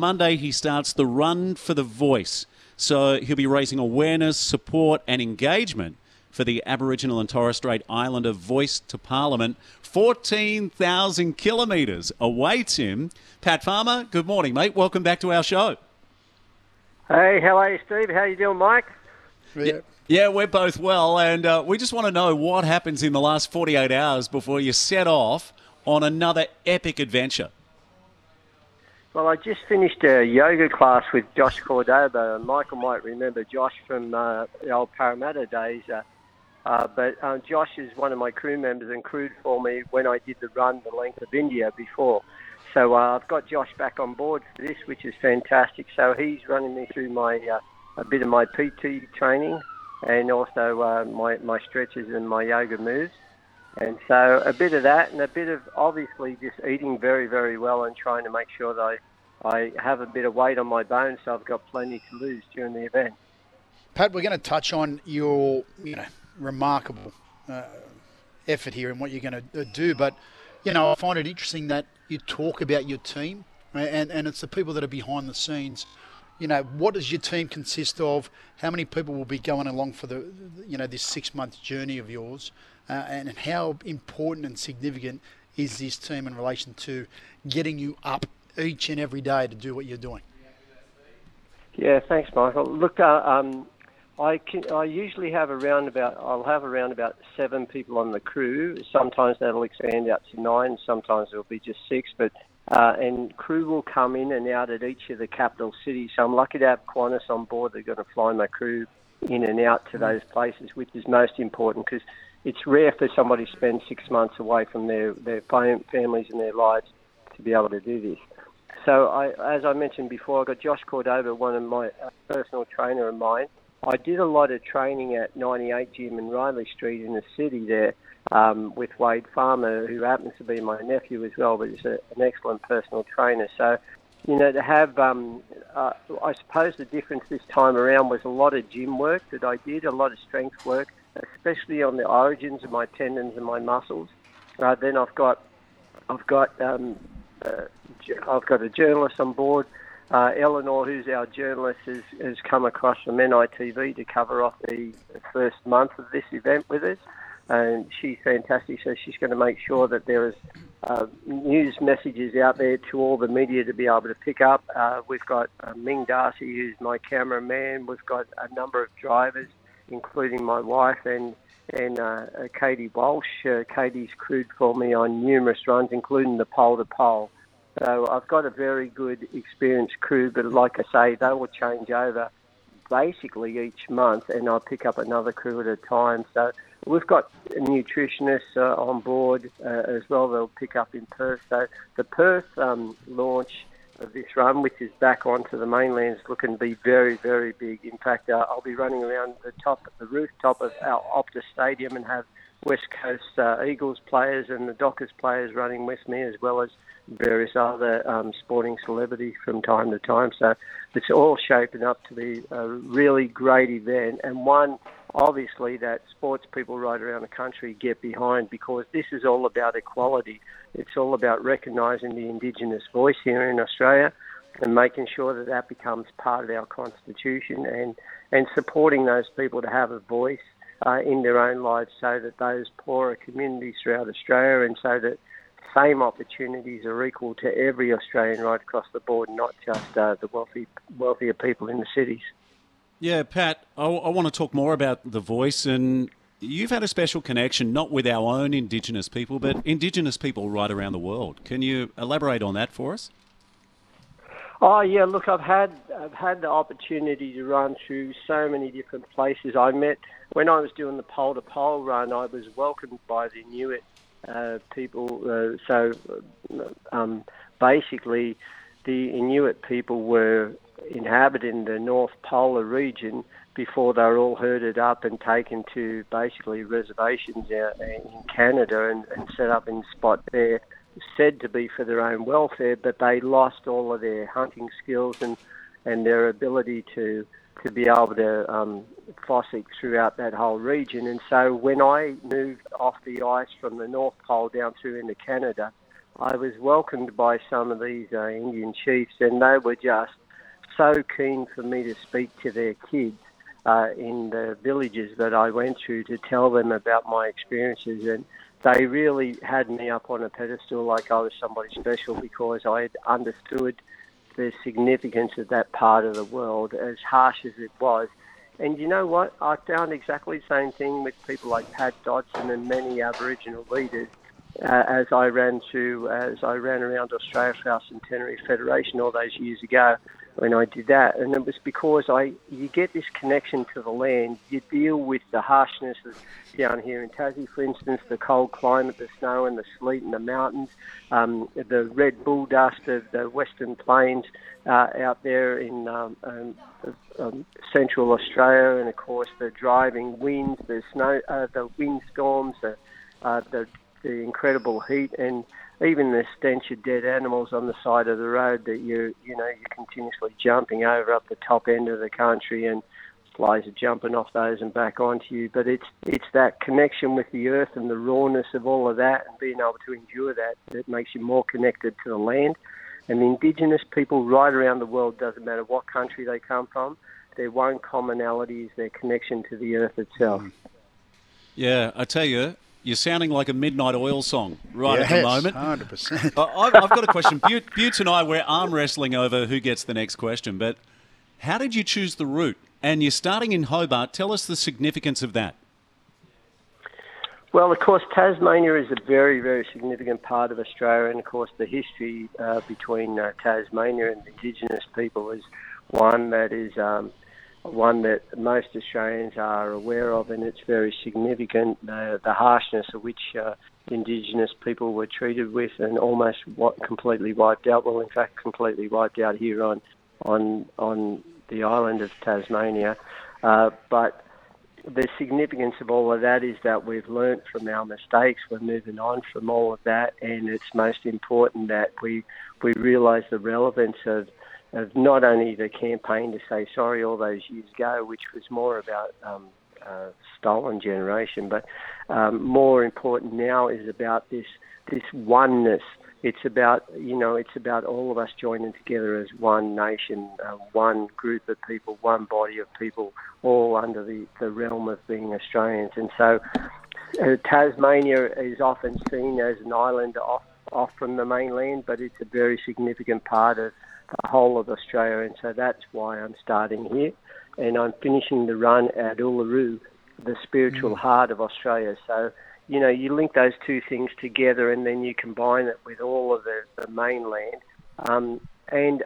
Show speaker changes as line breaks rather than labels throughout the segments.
Monday, he starts the Run for the Voice. So he'll be raising awareness, support, and engagement for the Aboriginal and Torres Strait Islander Voice to Parliament. 14,000 kilometres awaits him. Pat Farmer, good morning, mate. Welcome back to our show.
Hey, how are you, Steve? How you doing, Mike?
Yeah, yeah we're both well, and uh, we just want to know what happens in the last 48 hours before you set off on another epic adventure.
Well, I just finished a yoga class with Josh Cordoba. Michael might remember Josh from uh, the old Parramatta days. Uh, uh, but uh, Josh is one of my crew members and crewed for me when I did the run the length of India before. So uh, I've got Josh back on board for this, which is fantastic. So he's running me through my uh, a bit of my PT training and also my my stretches and my yoga moves. And so a bit of that and a bit of obviously just eating very, very well and trying to make sure that I, I have a bit of weight on my bones so I've got plenty to lose during the event.
Pat, we're going to touch on your you know, remarkable uh, effort here and what you're going to do. But, you know, I find it interesting that you talk about your team and, and it's the people that are behind the scenes. You know, what does your team consist of? How many people will be going along for the, you know, this six month journey of yours? Uh, and how important and significant is this team in relation to getting you up each and every day to do what you're doing?
Yeah, thanks, Michael. Look, uh, um, I can, I usually have around about I'll have around about seven people on the crew. Sometimes that'll expand out to nine. Sometimes it'll be just six. But uh, and crew will come in and out at each of the capital cities. So I'm lucky to have Qantas on board. They're going to fly my crew in and out to those places, which is most important because it's rare for somebody to spend six months away from their, their families and their lives to be able to do this. So, I, as I mentioned before, I got Josh Cordova, one of my personal trainer of mine. I did a lot of training at 98 Gym in Riley Street in the city there um, with Wade Farmer, who happens to be my nephew as well, but he's a, an excellent personal trainer. So, you know, to have, um, uh, I suppose the difference this time around was a lot of gym work that I did, a lot of strength work, especially on the origins of my tendons and my muscles. Uh, then I've got I've got um, uh, I've got a journalist on board. Uh, Eleanor, who's our journalist, has, has come across from NITV to cover off the first month of this event with us, and she's fantastic. So she's going to make sure that there is uh, news messages out there to all the media to be able to pick up. Uh, we've got uh, Ming Darcy, who's my cameraman. We've got a number of drivers including my wife and and uh, uh, Katie Walsh. Uh, Katie's crewed for me on numerous runs, including the pole to pole. So I've got a very good, experienced crew, but like I say, they will change over basically each month, and I'll pick up another crew at a time. So we've got nutritionists uh, on board uh, as well. They'll pick up in Perth. So the Perth um, launch of this run, which is back onto the mainland, is looking to be very, very big. In fact, uh, I'll be running around the top, the rooftop of our Optus Stadium, and have West Coast uh, Eagles players and the Dockers players running with me, as well as various other um, sporting celebrities from time to time. So it's all shaping up to be a really great event and one obviously that sports people right around the country get behind because this is all about equality. It's all about recognising the Indigenous voice here in Australia and making sure that that becomes part of our constitution and, and supporting those people to have a voice uh, in their own lives so that those poorer communities throughout Australia and so that same opportunities are equal to every Australian right across the board, not just uh, the wealthy, wealthier people in the cities.
Yeah, Pat, I, I want to talk more about the voice and you've had a special connection not with our own Indigenous people, but Indigenous people right around the world. Can you elaborate on that for us?
Oh yeah, look, I've had I've had the opportunity to run through so many different places. I met when I was doing the pole to pole run, I was welcomed by the Inuit uh, people. Uh, so um, basically, the Inuit people were inhabiting the North Polar region before they were all herded up and taken to basically reservations in Canada and, and set up in spot there, said to be for their own welfare, but they lost all of their hunting skills and, and their ability to to be able to um, fossick throughout that whole region. And so when I moved off the ice from the North Pole down through into Canada, I was welcomed by some of these uh, Indian chiefs, and they were just so keen for me to speak to their kids uh, in the villages that I went to to tell them about my experiences. And they really had me up on a pedestal like I was somebody special because I had understood the significance of that part of the world, as harsh as it was. And you know what? I found exactly the same thing with people like Pat Dodson and many Aboriginal leaders uh, as I ran through, as I ran around Australia for our Centenary Federation all those years ago when I did that. And it was because I, you get this connection to the land. You deal with the harshness down here in Tassie, for instance, the cold climate, the snow and the sleet in the mountains, um, the red bull dust of the Western Plains uh, out there in um, um, um, Central Australia, and of course the driving winds, the snow, uh, the windstorms, the, uh, the the incredible heat, and even the stench of dead animals on the side of the road that you you know you're continuously jumping over up the top end of the country and flies are jumping off those and back onto you. But it's it's that connection with the earth and the rawness of all of that and being able to endure that that makes you more connected to the land. And the indigenous people right around the world doesn't matter what country they come from, their one commonality is their connection to the earth itself.
Yeah, I tell you, you're sounding like a midnight oil song right
yes,
at the moment.
hundred percent.
I- I've, I've got a question. Butte, Butte and I, we're arm wrestling over who gets the next question, but how did you choose the route? And you're starting in Hobart. Tell us the significance of that.
Well, of course, Tasmania is a very, very significant part of Australia, and of course, the history uh, between uh, Tasmania and Indigenous people is one that is um, one that most Australians are aware of, and it's very significant. The, harshness of which uh, Indigenous people were treated with, and almost what completely wiped out. Well, in fact, completely wiped out here on on on the island of Tasmania, uh, but the significance of all of that is that we've learnt from our mistakes. We're moving on from all of that, and it's most important that we we realise the relevance of of not only the campaign to say sorry all those years ago, which was more about um, uh, stolen generation, but um, more important now is about this this oneness. It's about you know it's about all of us joining together as one nation, uh, one group of people, one body of people, all under the, the realm of being Australians. And so, uh, Tasmania is often seen as an island off off from the mainland, but it's a very significant part of the whole of Australia, and so that's why I'm starting here. And I'm finishing the run at Uluru, the spiritual heart of Australia. So, you know, you link those two things together and then you combine it with all of the, the mainland. Um, and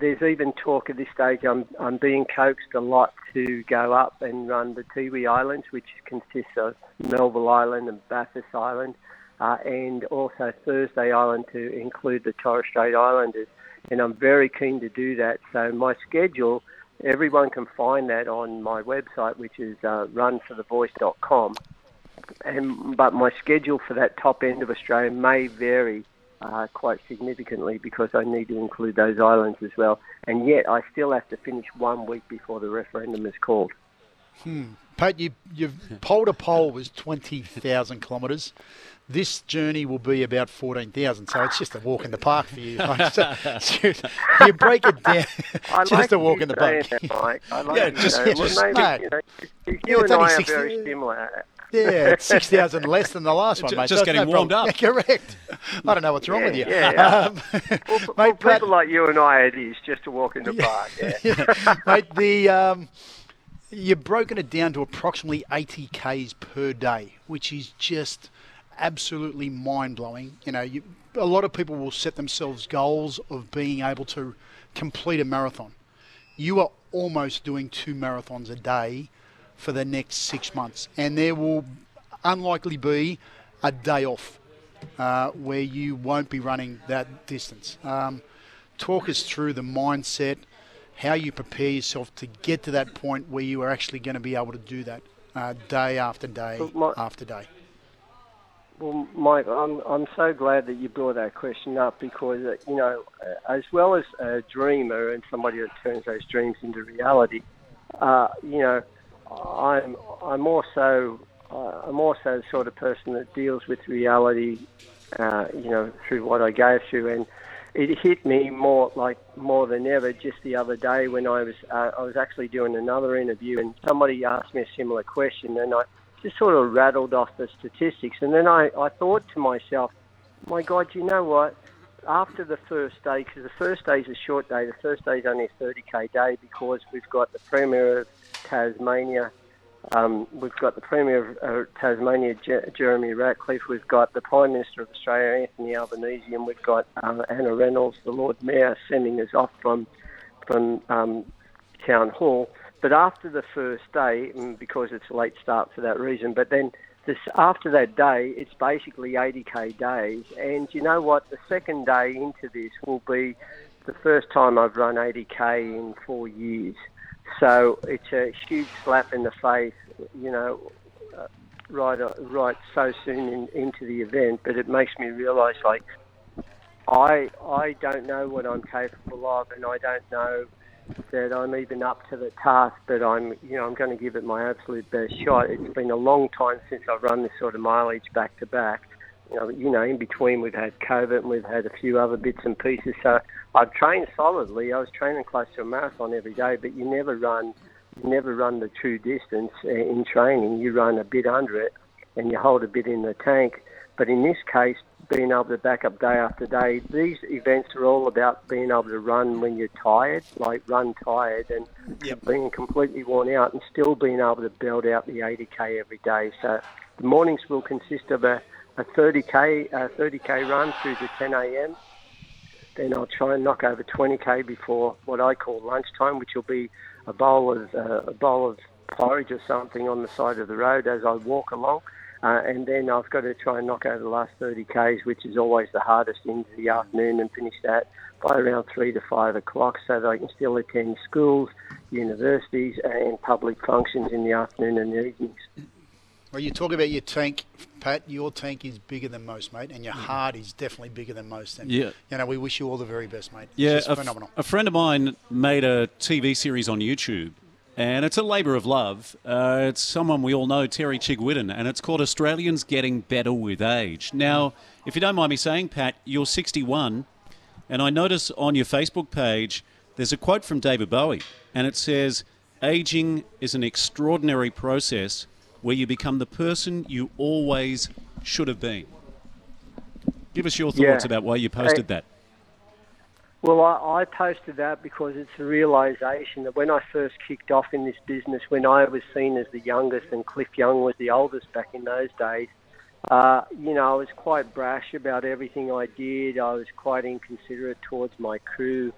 there's even talk at this stage, I'm, I'm being coaxed a lot to go up and run the Tiwi Islands, which consists of Melville Island and Bathurst Island, uh, and also Thursday Island to include the Torres Strait Islanders and I'm very keen to do that. So my schedule, everyone can find that on my website, which is uh, runforthevoice.com. And but my schedule for that top end of Australia may vary uh, quite significantly because I need to include those islands as well. And yet I still have to finish one week before the referendum is called.
Pat, you, you've pole to pole was twenty thousand kilometres. This journey will be about fourteen thousand, so it's just a walk in the park for you. So- so you break it down,
I
just
like
a walk in the park.
that, Mike. I like
Yeah,
you
just-
saying-
just
maybe,
smart.
you know, you
Yeah,
and
only
I are
60
very similar.
Yeah, it's six thousand less than the last one, mate.
just
so
getting
no
warmed
problem.
up.
Yeah, correct. I don't know what's wrong
Yeah,
with you.
yeah, yeah.
Um,
Well, for,
mate,
for
Pat-
people like you and I, it is just a walk in the park. Yeah.
mate, the um, you've broken it down to approximately 80 k's per day, which is just absolutely mind blowing. You know, you, a lot of people will set themselves goals of being able to complete a marathon. You are almost doing two marathons a day for the next six months. And there will unlikely be a day off uh, where you won't be running that distance. Um, talk us through the mindset, how you prepare yourself to get to that point where you are actually going to be able to do that uh, day after day
my,
after day.
Well, Mike, I'm I'm so glad that you brought that question up because uh, you know, uh, as well as a dreamer and somebody that turns those dreams into reality, uh, you know, I'm I'm also uh, I'm also the sort of person that deals with reality, uh, you know, through what I go through, and it hit me more like more than ever just the other day when I was uh, I was actually doing another interview and somebody asked me a similar question and I just sort of rattled off the statistics. And then I, I thought to myself, my God, you know what? After the first day, because the first day is a short day, the first day is only a 30k day because we've got the Premier of Tasmania, um, we've got the Premier of uh, Tasmania, J- Jeremy Rockliff, we've got the Prime Minister of Australia, Anthony Albanese, and we've got uh, Anna Reynolds, the Lord Mayor, sending us off from, from um, Town Hall. But after the first day, because it's a late start for that reason, but then this, after that day, it's basically 80k days. And you know what? The second day into this will be the first time I've run 80k in four years. So it's a huge slap in the face, you know, uh, right, uh, right so soon in, into the event. But it makes me realise, like, I I don't know what I'm capable of, and I don't know that I'm even up to the task, but I'm, you know, I'm going to give it my absolute best shot. It's been a long time since I've run this sort of mileage back to back. You know, you know, in between we've had COVID and we've had a few other bits and pieces. So I've trained solidly. I was training close to a marathon every day, but you never run, you never run the true distance in training. You run a bit under it, and you hold a bit in the tank. But in this case, being able to back up day after day. These events are all about being able to run when you're tired, like run tired, and yep. being completely worn out, and still being able to build out the 80k every day. So the mornings will consist of a, a 30k a 30k run through to 10 a.m. Then I'll try and knock over 20k before what I call lunchtime, which will be a bowl of uh, a bowl of porridge or something on the side of the road as I walk along. Uh, and then I've got to try and knock over the last 30 Ks, which is always the hardest into the afternoon, and finish that by around 3 to 5 o'clock so that I can still attend schools, universities, and public functions in the afternoon and the evenings.
Well, you talk about your tank, Pat. Your tank is bigger than most, mate, and your heart is definitely bigger than most. And,
yeah.
You know, we wish you all the very best, mate.
Yeah,
it's
a,
phenomenal.
F- a friend of mine made a TV series on YouTube and it's a labour of love. Uh, it's someone we all know, Terry Chigwidden, and it's called Australians Getting Better with Age. Now, if you don't mind me saying, Pat, you're 61, and I notice on your Facebook page there's a quote from David Bowie, and it says, Aging is an extraordinary process where you become the person you always should have been. Give us your thoughts
yeah.
about why you posted that.
Well, I, I posted that because it's a realization that when I first kicked off in this business, when I was seen as the youngest and Cliff Young was the oldest back in those days, uh, you know, I was quite brash about everything I did. I was quite inconsiderate towards my crew.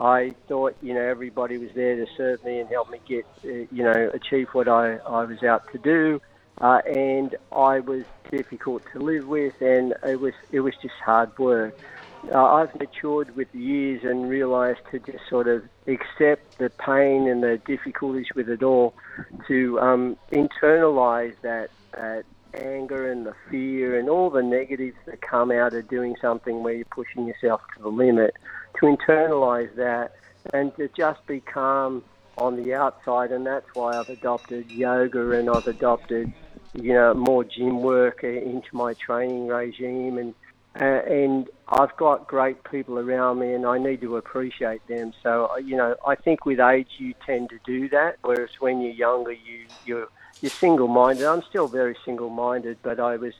I thought, you know, everybody was there to serve me and help me get, uh, you know, achieve what I, I was out to do. Uh, and I was difficult to live with, and it was it was just hard work uh, I've matured with the years and realised to just sort of accept the pain and the difficulties with it all, to um, internalise that, that anger and the fear and all the negatives that come out of doing something where you're pushing yourself to the limit, to internalise that and to just be calm on the outside. And that's why I've adopted yoga and I've adopted, you know, more gym work into my training regime and uh, and I've got great people around me, and I need to appreciate them. So, uh, you know, I think with age you tend to do that, whereas when you're younger, you you're you're single-minded. I'm still very single-minded, but I was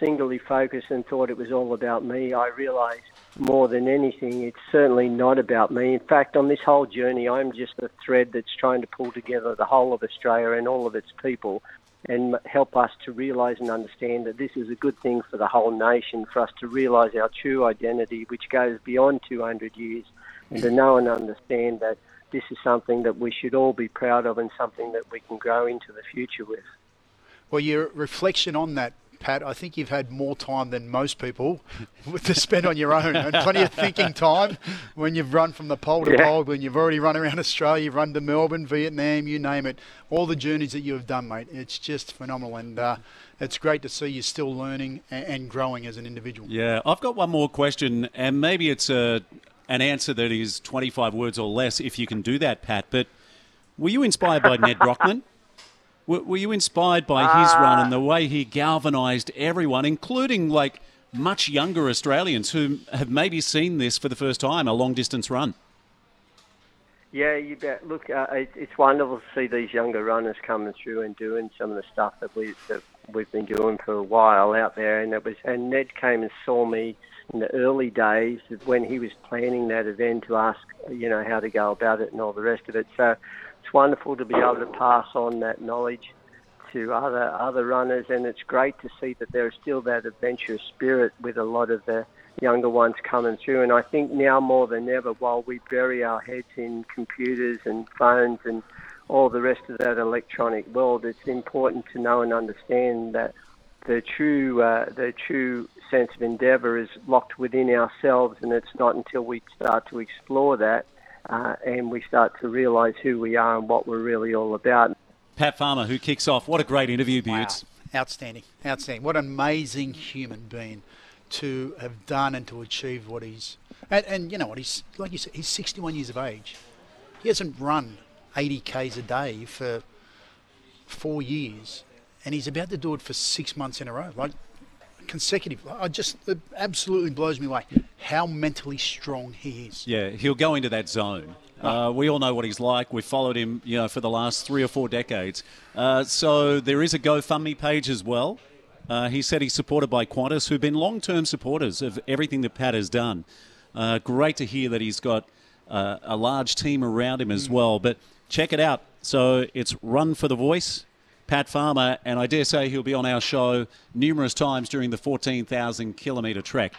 singly focused and thought it was all about me. I realised more than anything, it's certainly not about me. In fact, on this whole journey, I'm just a thread that's trying to pull together the whole of Australia and all of its people and help us to realise and understand that this is a good thing for the whole nation, for us to realise our true identity, which goes beyond 200 years, and to know and understand that this is something that we should all be proud of and something that we can grow into the future with.
Well, your reflection on that, Pat, I think you've had more time than most people to spend on your own and plenty of thinking time when you've run from the pole to
Yeah.
pole, when you've already run around Australia, you've run to Melbourne, Vietnam, you name it. All the journeys that you have done, mate. It's just phenomenal. And uh, it's great to see you still learning and, and growing as an individual.
Yeah, I've got one more question, and maybe it's a, an answer that is 25 words or less if you can do that, Pat. But were you inspired by Ned Brockman? Were, were you inspired by his run and the way he galvanised everyone, including like much younger Australians who have maybe seen this for the first time, a long distance run?
Yeah, you bet. Look, uh, it, it's wonderful to see these younger runners coming through and doing some of the stuff that we that we've been doing for a while out there. And it was, and Ned came and saw me in the early days when he was planning that event to ask, you know, how to go about it and all the rest of it. So it's wonderful to be able to pass on that knowledge to other other runners, and it's great to see that there's still that adventurous spirit with a lot of the younger ones coming through. And I think now more than ever, while we bury our heads in computers and phones and all the rest of that electronic world, it's important to know and understand that the true uh, the true sense of endeavour is locked within ourselves, and it's not until we start to explore that uh, and we start to realise who we are and what we're really all about.
Pat Farmer, who kicks off. What a great interview, Buetts.
Outstanding, outstanding. What an amazing human being to have done and to achieve what he's. And, and you know what? He's like you said, he's 61 years of age. He hasn't run 80 k's a day for four years, and he's about to do it for six months in a row, like consecutive. I just it absolutely blows me away how mentally strong he is.
Yeah, he'll go into that zone. Uh, we all know what he's like. We've followed him, you know, for the last three or four decades. Uh, so there is a GoFundMe page as well. Uh, he said he's supported by Qantas, who've been long-term supporters of everything that Pat has done. Uh, great to hear that he's got uh, a large team around him as well. But check it out. So it's Run for the Voice, Pat Farmer, and I dare say he'll be on our show numerous times during the 14,000 kilometre trek.